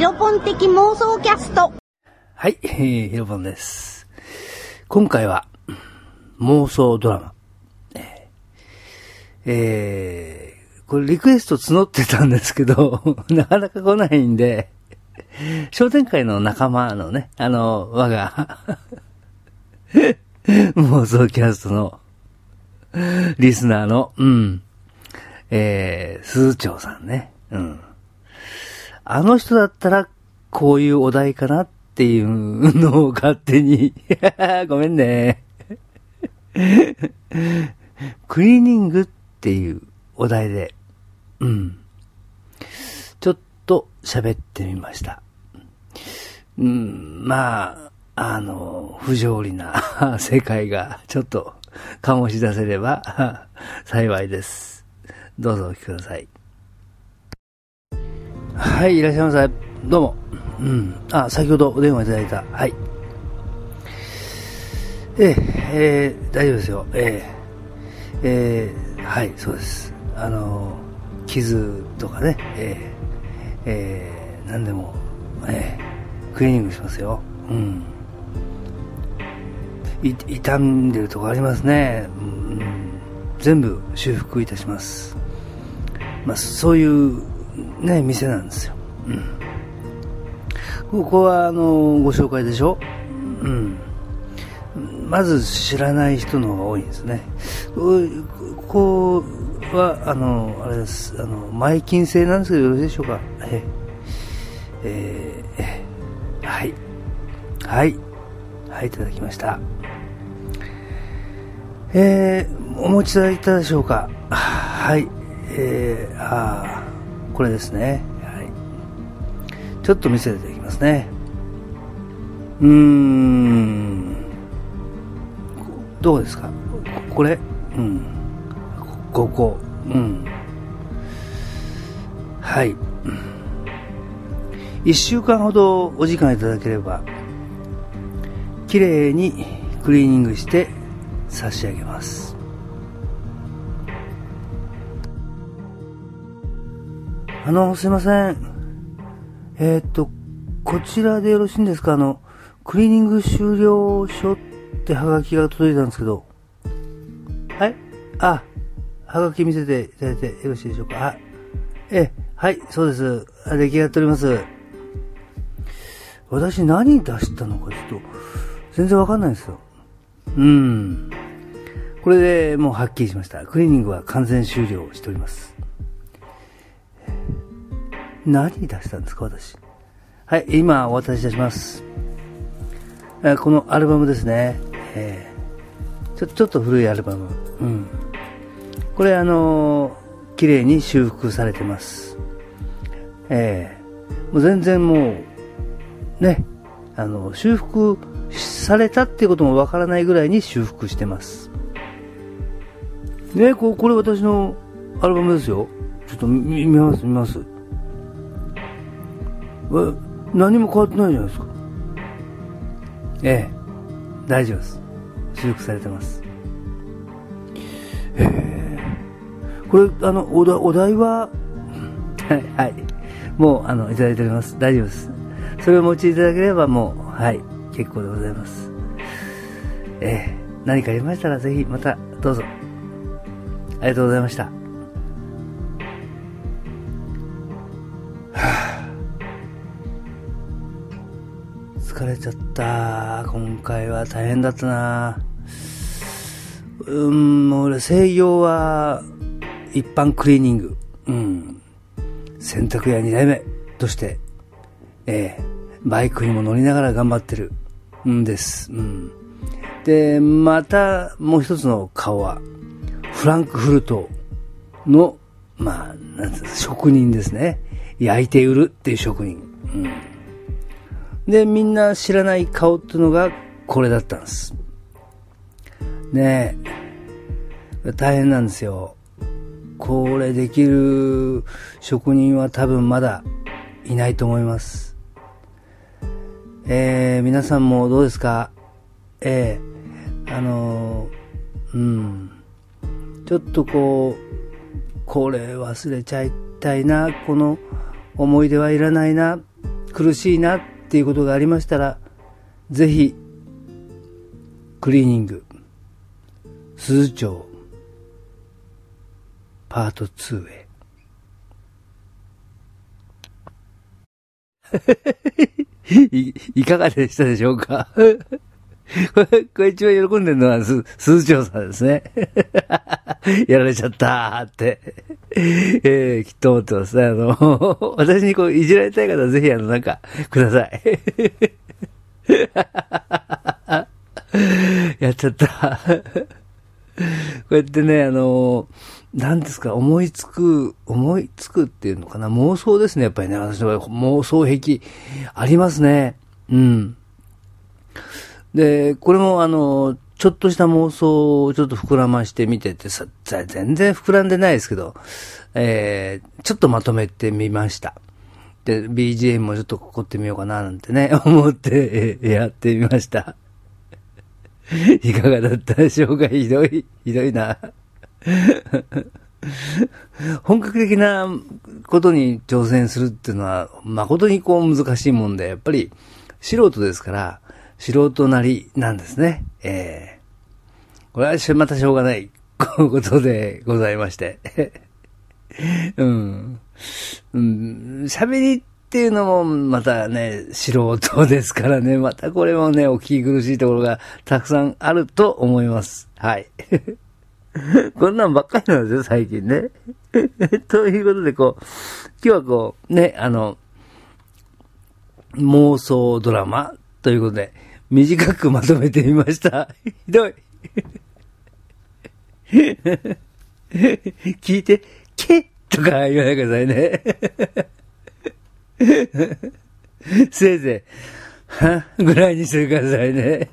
ヒロポン的妄想キャスト。はい、えー、ヒロポンです。今回は、妄想ドラマ。えーえーこれリクエスト募ってたんですけど、なかなか来ないんで、商店会の仲間のね、あの、我が、妄想キャストの、リスナーの、うん、えー、鈴長さんね、うん。あの人だったら、こういうお題かなっていうのを勝手に、ごめんね。クリーニングっていうお題で、うん。ちょっと喋ってみました。うん、まあ、あの、不条理な 世界がちょっと醸し出せれば 幸いです。どうぞお聞きください。はい、いらっしゃいませ。どうも。うん。あ、先ほどお電話いただいた。はい。ええ、ー大丈夫ですよ。ええ、えーはい、そうです。あの、傷とかね、えーえー何でも、えークリーニングしますよ。うん。い傷んでるとこありますね。うん、全部修復いたします。まあ、そういう、ね、店なんですよ。うん。ここは、あの、ご紹介でしょ？うん。まず知らない人の方が多いんですね。ここは、あの、あれです。あの、前金制なんですけどよろしいでしょうか？ええーえはい。はい。はい、いただきました。えー、お持ちいただいたでしょうか？はい。えー、あーこれですね。はい。ちょっと見せていただきますね。うーん。どうですか？これ？うん。ここ。うん。はい。一週間ほどお時間いただければ、綺麗にクリーニングして差し上げます。あの、すいません。えーっと、こちらでよろしいんですか？あの、クリーニング終了書ってハガキが届いたんですけど。はい？あ、ハガキ見せていただいてよろしいでしょうか？あ、え、はい、そうです。出来上がっております。私何出したのかちょっと、全然わかんないですよ。うん。これでもうはっきりしました。クリーニングは完全終了しております。何出したんですか、私？はい、今お渡しいたします。えこのアルバムですね。えーちょ、ちょっと古いアルバム。うん。これあのー綺麗に修復されてます。ええもう全然もう、ね、あの、修復されたっていうこともわからないぐらいに修復してます。ね、ここれ私のアルバムですよ。ちょっと見ます、見ます。何も変わってないじゃないですか。ええ、大丈夫です。修復されてますええ。これ、あの、お題お題は、はい、はい。もう、あの、いただいております。大丈夫です。それをお持ちいただければ、もう、はい、結構でございます。ええ何かありましたら、ぜひ、また、どうぞ。ありがとうございました。疲れちゃった。今回は大変だったな。うん、もう俺、制御は、一般クリーニング。うん。洗濯屋2代目として、ええバイクにも乗りながら頑張ってるんです。うん。で、また、もう一つの顔は、フランクフルトの、まあ、なんつうの職人ですね。焼いて売るっていう職人。うん。で、みんな知らない顔っていうのがこれだったんです。ねえ。大変なんですよ。これできる職人は多分まだいないと思います。えー、皆さんもどうですか？えー、あのー、うん。ちょっとこう、これ忘れちゃいたいな、この思い出はいらないな苦しいなっっていうことがありましたら、ぜひ、クリーニング、鈴町、パート2へ。い、いかがでしたでしょうか？これ、これ一番喜んでるのは、す、鈴長さんですね。やられちゃったーって、えー、きっと思ってますね。あの、私にこう、いじられたい方はぜひ、あの、なんか、ください。やっちゃった。こうやってね、あの、何ですか、思いつく、思いつくっていうのかな、妄想ですね、やっぱりね、私の妄想癖ありますね。うん。で、これもあの、ちょっとした妄想をちょっと膨らましてみててさ、全然膨らんでないですけど、えー、ちょっとまとめてみました。で、BGM もちょっとここってみようかななんてね、思ってやってみました。いかがだったでしょうか？ひどい、ひどいな。本格的なことに挑戦するっていうのは、誠にこう難しいもんで、やっぱり素人ですから、素人なりなんですね。ええー、これはまたしょうがない、こうことでございまして。うん。うん。喋りっていうのもまたね、素人ですからね、またこれもね、お聞き苦しいところがたくさんあると思います。はい。こんなんばっかりなんですよ、最近ね。ということで、こう、今日はこう、ね、あの、妄想ドラマということで、短くまとめてみました。ひどい。聞いて、けとか言わないでくださいね。せいぜい、はぐらいにしてくださいね。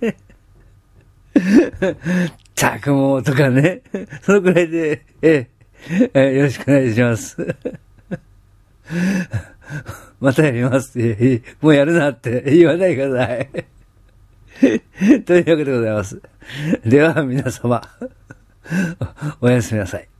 たくもとかね。そのくらいで、ええ、よろしくお願いします。またやりますって。もうやるなって言わないでください。というわけでございます。では皆様、おやすみなさい。